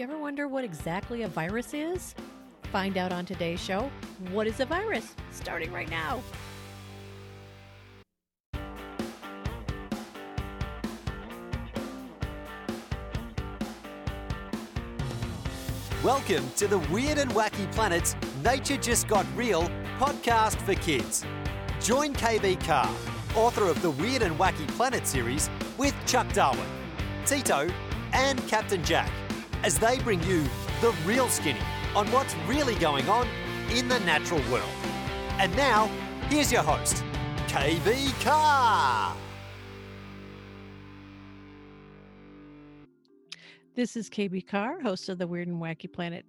you ever wonder what exactly a virus is? Find out on today's show What is a virus? Starting right now. Welcome to the Weird and Wacky Planets Nature Just Got Real podcast for kids. Join KB Carr, author of the Weird and Wacky Planet series, with Chuck Darwin, Tito, and Captain Jack as they bring you the real skinny on what's really going on in the natural world. And now, here's your host, KB Carr. This is KB Carr, host of the Weird and Wacky Planet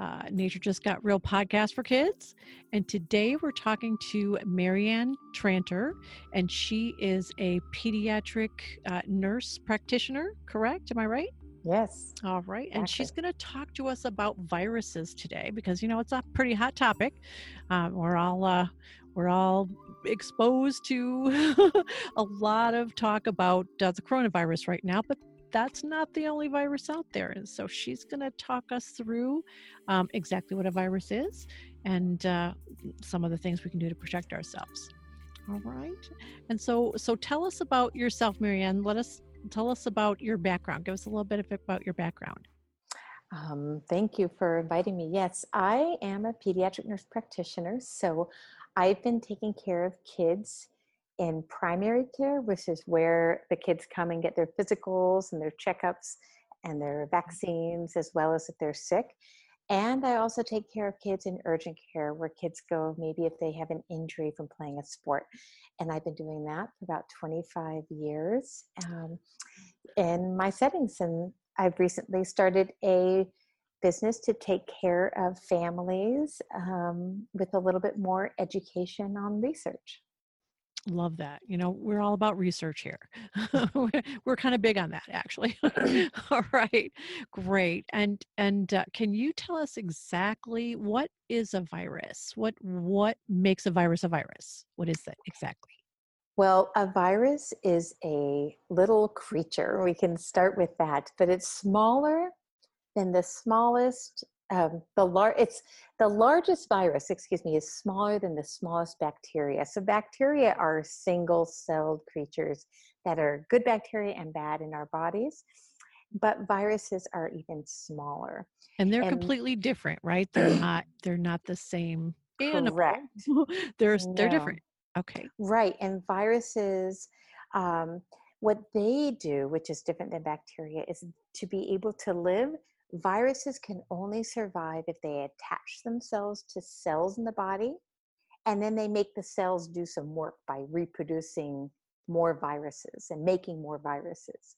uh, Nature Just Got Real podcast for kids. And today we're talking to Marianne Tranter, and she is a pediatric uh, nurse practitioner, correct? Am I right? Yes. All right. And she's going to talk to us about viruses today because, you know, it's a pretty hot topic. Um, we're all, uh, we're all exposed to a lot of talk about uh, the coronavirus right now, but that's not the only virus out there. And so she's going to talk us through um, exactly what a virus is and uh, some of the things we can do to protect ourselves. All right. And so, so tell us about yourself, Marianne. Let us tell us about your background. Give us a little bit of about your background. Um, thank you for inviting me. Yes, I am a pediatric nurse practitioner. So I've been taking care of kids in primary care, which is where the kids come and get their physicals and their checkups and their vaccines, as well as if they're sick. And I also take care of kids in urgent care where kids go maybe if they have an injury from playing a sport. And I've been doing that for about 25 years um, in my settings. And I've recently started a business to take care of families um, with a little bit more education on research. Love that. You know, we're all about research here. we're kind of big on that, actually. all right, great. And and uh, can you tell us exactly what is a virus? What what makes a virus a virus? What is that exactly? Well, a virus is a little creature. We can start with that, but it's smaller than the smallest um, the lar- it's the largest virus excuse me is smaller than the smallest bacteria. So bacteria are single celled creatures that are good bacteria and bad in our bodies but viruses are even smaller. And they're and, completely different right? They're not they're not the same animal. correct. They're no. they're different. Okay. Right and viruses um, what they do which is different than bacteria is to be able to live viruses can only survive if they attach themselves to cells in the body and then they make the cells do some work by reproducing more viruses and making more viruses.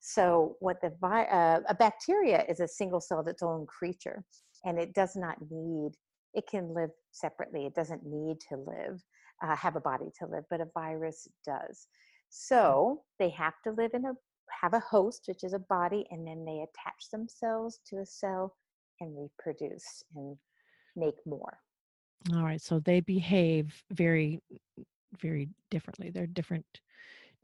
So what the vi- uh, a bacteria is a single celled its own creature and it does not need it can live separately. It doesn't need to live uh, have a body to live but a virus does. So they have to live in a have a host, which is a body, and then they attach themselves to a cell and reproduce and make more. All right. So they behave very, very differently. They're different,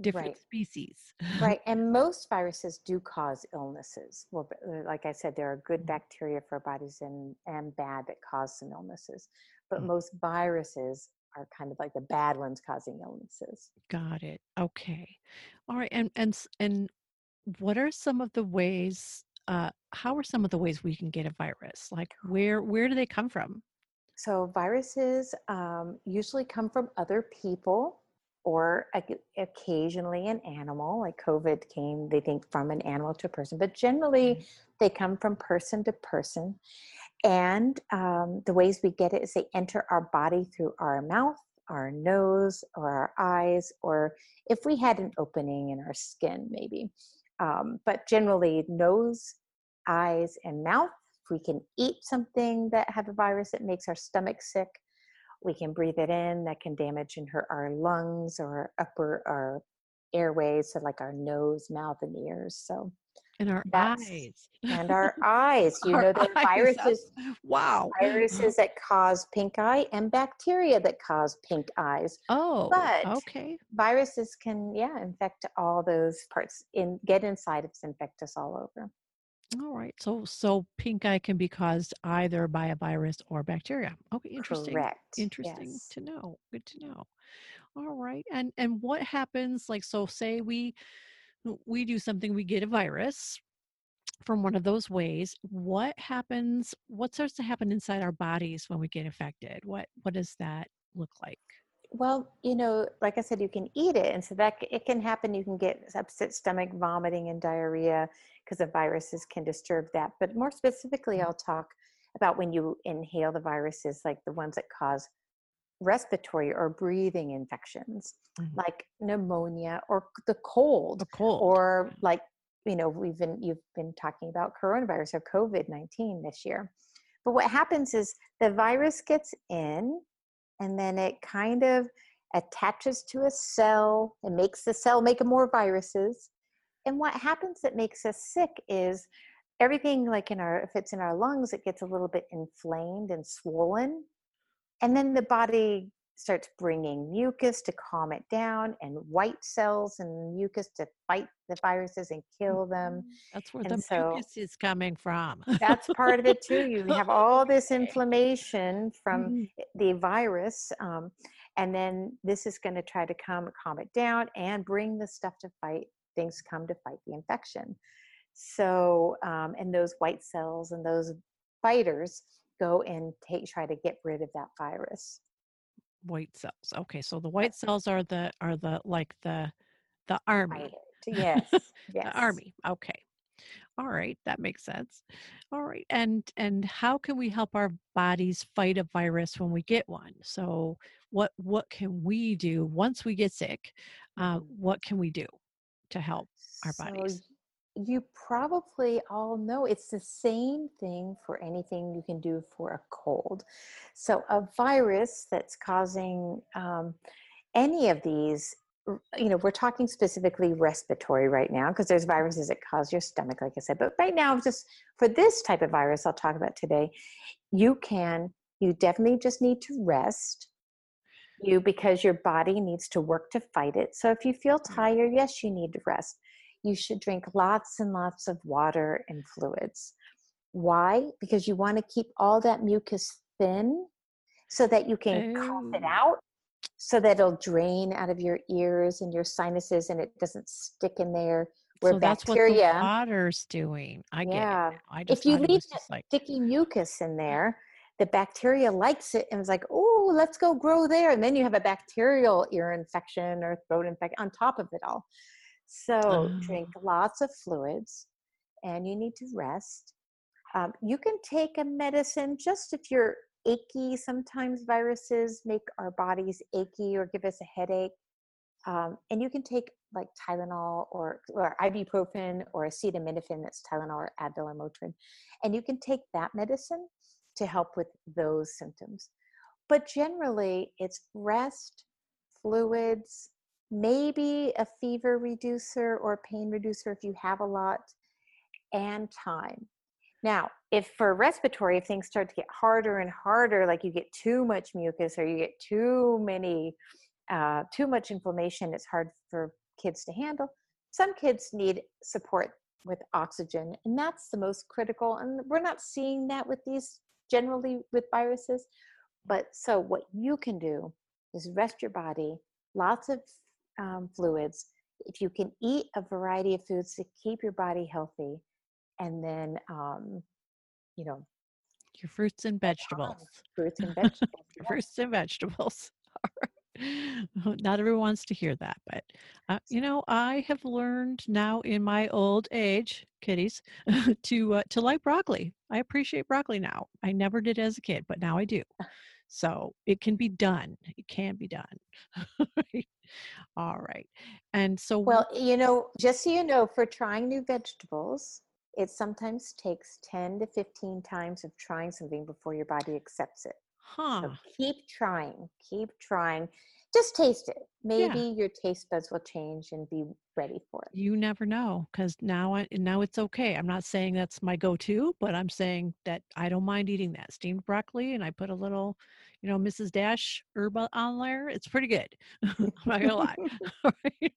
different right. species. right. And most viruses do cause illnesses. Well, uh, like I said, there are good mm-hmm. bacteria for bodies and, and bad that cause some illnesses. But mm-hmm. most viruses are kind of like the bad ones causing illnesses. Got it. Okay. All right. And and and what are some of the ways uh, how are some of the ways we can get a virus like where where do they come from so viruses um, usually come from other people or occasionally an animal like covid came they think from an animal to a person but generally mm-hmm. they come from person to person and um, the ways we get it is they enter our body through our mouth our nose or our eyes or if we had an opening in our skin maybe um, but generally, nose, eyes, and mouth. If we can eat something that have a virus that makes our stomach sick, we can breathe it in. That can damage and hurt our lungs or upper our airways, so like our nose, mouth, and ears. So and our eyes and our eyes you our know there are viruses wow viruses that cause pink eye and bacteria that cause pink eyes oh but okay viruses can yeah infect all those parts in get inside us infect us all over All right. So so pink eye can be caused either by a virus or bacteria. Okay, interesting. Correct. Interesting Yes. to know. Good to know. All right. And and what happens like so say we we do something we get a virus from one of those ways. What happens what starts to happen inside our bodies when we get infected? What what does that look like? Well, you know, like I said, you can eat it, and so that it can happen. You can get upset stomach, vomiting, and diarrhea because the viruses can disturb that. But more specifically, Mhm. I'll talk about when you inhale the viruses, like the ones that cause respiratory or breathing infections, Mhm. like pneumonia or the cold, The cold. or like you know we've been you've been talking about coronavirus or COVID nineteen this year. But what happens is the virus gets in and then it kind of attaches to a cell and makes the cell make more viruses. And what happens that makes us sick is everything like in our if it's in our lungs, it gets a little bit inflamed and swollen. And then the body starts bringing mucus to calm it down and white cells and mucus to fight the viruses and kill them. That's where and the so- mucus is coming from. That's part of it too. You have all this inflammation from Mhm. the virus um, and then this is going to try to come calm it down and bring the stuff to fight things come to fight the infection so um, and those white cells and those fighters go and take try to get rid of that virus white cells. Okay, so the white cells are the are the like the the army. fight it yes yes The army. Okay. All right, that makes sense. All right. And and how can we help our bodies fight a virus when we get one? So what what can we do once we get sick? Uh, Mhm. what can we do to help? our bodies. y- you probably all know it's the same thing for anything you can do for a cold. So, a virus that's causing um, any of these, you know, we're talking specifically respiratory right now because there's viruses that cause your stomach, like I said. But right now, just for this type of virus I'll talk about today, you can, you definitely just need to rest you because your body needs to work to fight it. So if you feel tired, yes, you need to rest. You should drink lots and lots of water and fluids. Why? Because you want to keep all that mucus thin so that you can cough it out so that it'll drain out of your ears and your sinuses and it doesn't stick in there where so that's what bacteria the water's doing. I get it. Yeah. I just if you leave that like sticky mucus in there, the bacteria likes it and it's like, oh, let's go grow there. And then you have a bacterial ear infection or throat infection on top of it all. So drink Oh. lots of fluids and you need to rest. Um, you can take a medicine just if you're achy. Sometimes viruses make our bodies achy or give us a headache. Um, and you can take like Tylenol or, or ibuprofen or acetaminophen, that's Tylenol or Advil or Motrin, and you can take that medicine to help with those symptoms. But generally, it's rest, fluids, maybe a fever reducer or pain reducer if you have a lot, and time. Now, if for respiratory, if things start to get harder and harder, like you get too much mucus or you get too many, uh, too much inflammation, it's hard for kids to handle. Some kids need support with oxygen, and that's the most critical. And we're not seeing that with these generally with viruses. But so, what you can do is rest your body, lots of um, fluids. If you can eat a variety of foods to keep your body healthy, and then, um, you know, your fruits and vegetables. fruits and vegetables. Fruits and vegetables. Not everyone wants to hear that, but uh, you know, I have learned now in my old age, kiddies, to uh, to like broccoli. I appreciate broccoli now. I never did as a kid, but now I do. So it can be done. It can be done. All right. And so, Well, you know, just so you know, for trying new vegetables, it sometimes takes 10 to 15 times of trying something before your body accepts it. huh? So keep trying, keep trying. Just taste it. Yeah. Maybe your taste buds will change and be ready for it. you never know because now I now it's okay. I'm not saying that's my go-to, but I'm saying that I don't mind eating that steamed broccoli, and I put a little, you know, Mrs. Dash herb on there. It's pretty good. I'm not gonna lie. All right.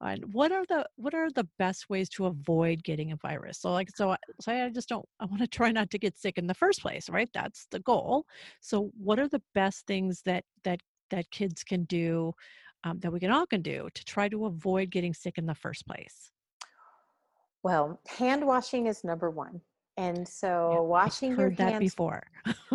and what are the what are the best ways to avoid getting a virus? So like so so I just don't I want to try not to get sick in the first place, right? That's the goal. So what are the best things that that that kids can do um, that we can all can do to try to avoid getting sick in the first place? Well, hand washing is number one. And so yeah, washing I've your heard hands. that before.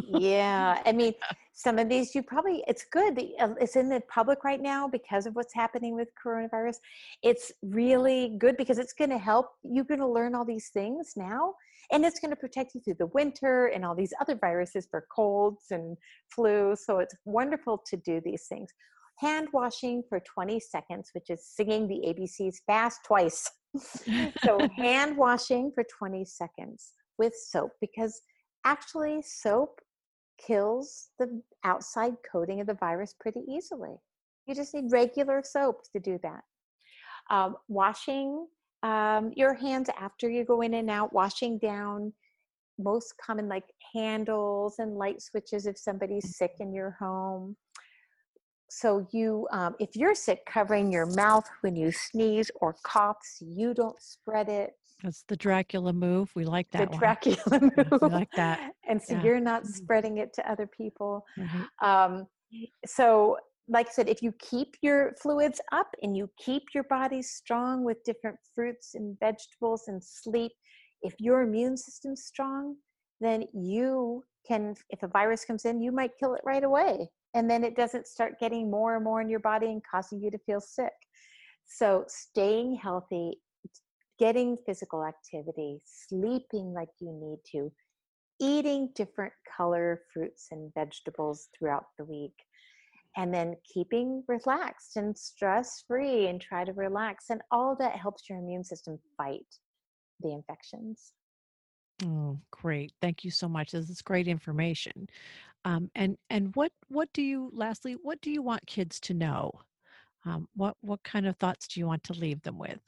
yeah. I mean, some of these you probably, it's good. Uh, it's in the public right now because of what's happening with coronavirus. It's really good because it's going to help. You're going to learn all these things now and it's going to protect you through the winter and all these other viruses for colds and flu. So it's wonderful to do these things. Hand washing for 20 seconds, which is singing the ABCs fast twice. so hand washing for 20 seconds with soap because actually soap kills the outside coating of the virus pretty easily. You just need regular soaps to do that. Um, washing um, your hands after you go in and out, washing down most common like handles and light switches if somebody's sick in your home so you um, if you're sick covering your mouth when you sneeze or cough so you don't spread it that's the dracula move we like that the one. dracula move we like that and so yeah. you're not mm-hmm. spreading it to other people mm-hmm. um, so like i said if you keep your fluids up and you keep your body strong with different fruits and vegetables and sleep if your immune system's strong then you can if a virus comes in you might kill it right away and then it doesn't start getting more and more in your body and causing you to feel sick. So, staying healthy, getting physical activity, sleeping like you need to, eating different color fruits and vegetables throughout the week, and then keeping relaxed and stress free and try to relax. And all that helps your immune system fight the infections. Oh, great. Thank you so much. This is great information. Um, and and what what do you lastly what do you want kids to know? Um, what what kind of thoughts do you want to leave them with?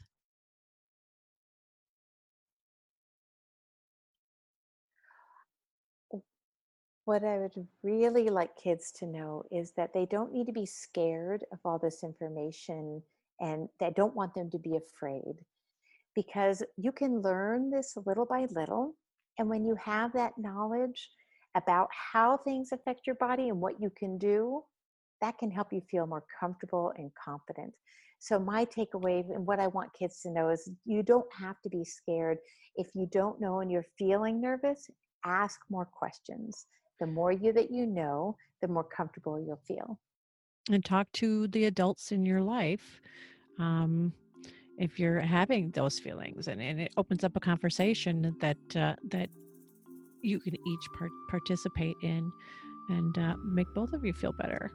What I would really like kids to know is that they don't need to be scared of all this information and I don't want them to be afraid because you can learn this little by little. And when you have that knowledge, about how things affect your body and what you can do, that can help you feel more comfortable and confident. So, my takeaway and what I want kids to know is you don't have to be scared. If you don't know and you're feeling nervous, ask more questions. The more you that you know, the more comfortable you'll feel. And talk to the adults in your life. Um, if you're having those feelings and, and it opens up a conversation that uh, that you can each part- participate in and uh, make both of you feel better.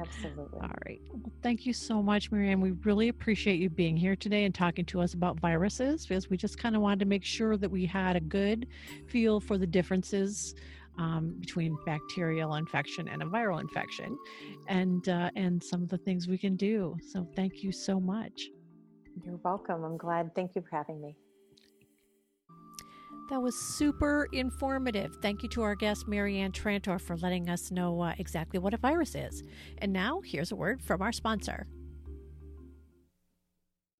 Absolutely. All right. Well, thank you so much, Marianne. We really appreciate you being here today and talking to us about viruses because we just kind of wanted to make sure that we had a good feel for the differences um, between bacterial infection and a viral infection, and uh, and some of the things we can do. So thank you so much. You're welcome. I'm glad. Thank you for having me. That was super informative. Thank you to our guest, Marianne Trantor, for letting us know uh, exactly what a virus is. And now, here's a word from our sponsor.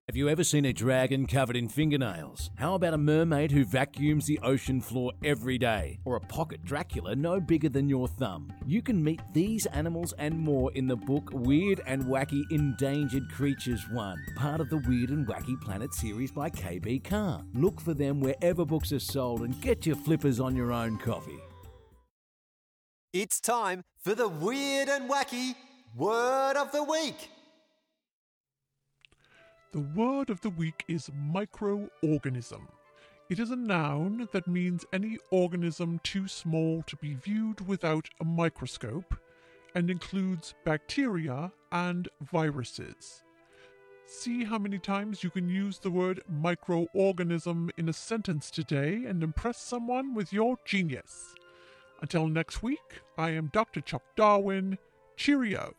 Have you ever seen a dragon covered in fingernails? How about a mermaid who vacuums the ocean floor every day? Or a pocket Dracula no bigger than your thumb? You can meet these animals and more in the book Weird and Wacky Endangered Creatures 1, part of the Weird and Wacky Planet series by KB Carr. Look for them wherever books are sold and get your flippers on your own coffee. It's time for the Weird and Wacky Word of the Week. The word of the week is microorganism. It is a noun that means any organism too small to be viewed without a microscope and includes bacteria and viruses. See how many times you can use the word microorganism in a sentence today and impress someone with your genius. Until next week, I am Dr. Chuck Darwin. Cheerio.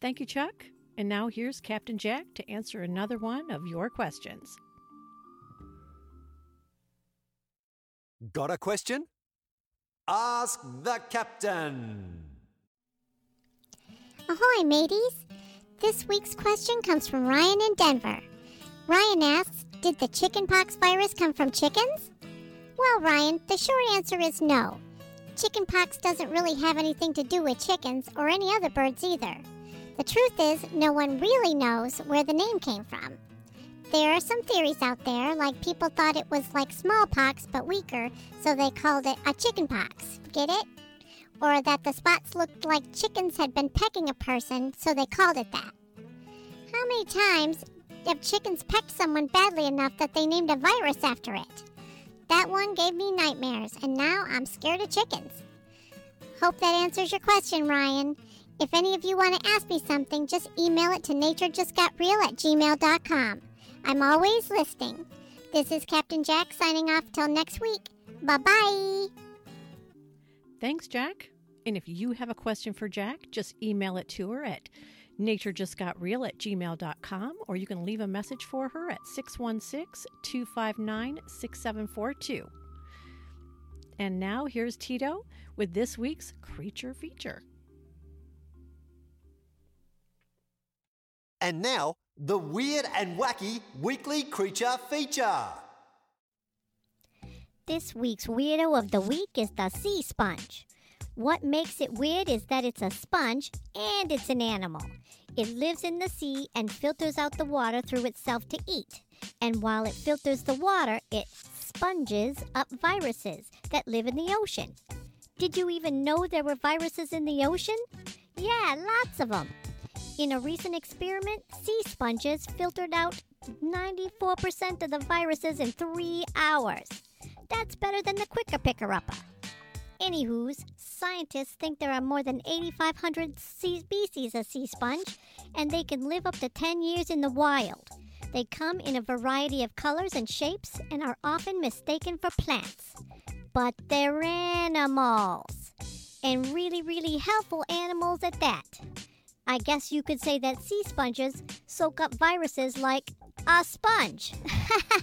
Thank you, Chuck. And now here's Captain Jack to answer another one of your questions. Got a question? Ask the captain. Ahoy, mateys! This week's question comes from Ryan in Denver. Ryan asks, Did the chickenpox virus come from chickens? Well, Ryan, the short answer is no. Chickenpox doesn't really have anything to do with chickens or any other birds either. The truth is, no one really knows where the name came from. There are some theories out there, like people thought it was like smallpox but weaker, so they called it a chickenpox. Get it? Or that the spots looked like chickens had been pecking a person, so they called it that. How many times have chickens pecked someone badly enough that they named a virus after it? That one gave me nightmares, and now I'm scared of chickens. Hope that answers your question, Ryan. If any of you want to ask me something, just email it to naturejustgotreal at gmail.com. I'm always listening. This is Captain Jack signing off till next week. Bye bye. Thanks, Jack. And if you have a question for Jack, just email it to her at naturejustgotreal at gmail.com or you can leave a message for her at 616 259 6742. And now here's Tito with this week's Creature Feature. And now, the weird and wacky weekly creature feature. This week's weirdo of the week is the sea sponge. What makes it weird is that it's a sponge and it's an animal. It lives in the sea and filters out the water through itself to eat. And while it filters the water, it sponges up viruses that live in the ocean. Did you even know there were viruses in the ocean? Yeah, lots of them. In a recent experiment, sea sponges filtered out 94% of the viruses in three hours. That's better than the quicker picker upper. Anywho's, scientists think there are more than 8,500 species of sea sponge, and they can live up to 10 years in the wild. They come in a variety of colors and shapes and are often mistaken for plants. But they're animals, and really, really helpful animals at that. I guess you could say that sea sponges soak up viruses like a sponge.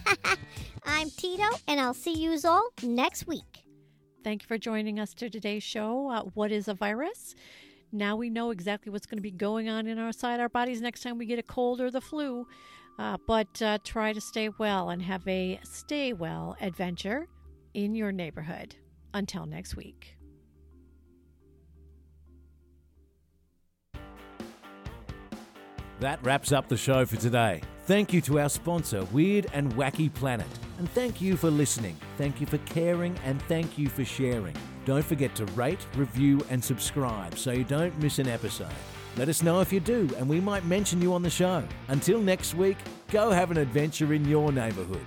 I'm Tito, and I'll see you all next week. Thank you for joining us to today's show. Uh, what is a virus? Now we know exactly what's going to be going on in our side our bodies next time we get a cold or the flu. Uh, but uh, try to stay well and have a stay well adventure in your neighborhood. Until next week. That wraps up the show for today. Thank you to our sponsor, Weird and Wacky Planet. And thank you for listening. Thank you for caring and thank you for sharing. Don't forget to rate, review, and subscribe so you don't miss an episode. Let us know if you do, and we might mention you on the show. Until next week, go have an adventure in your neighborhood.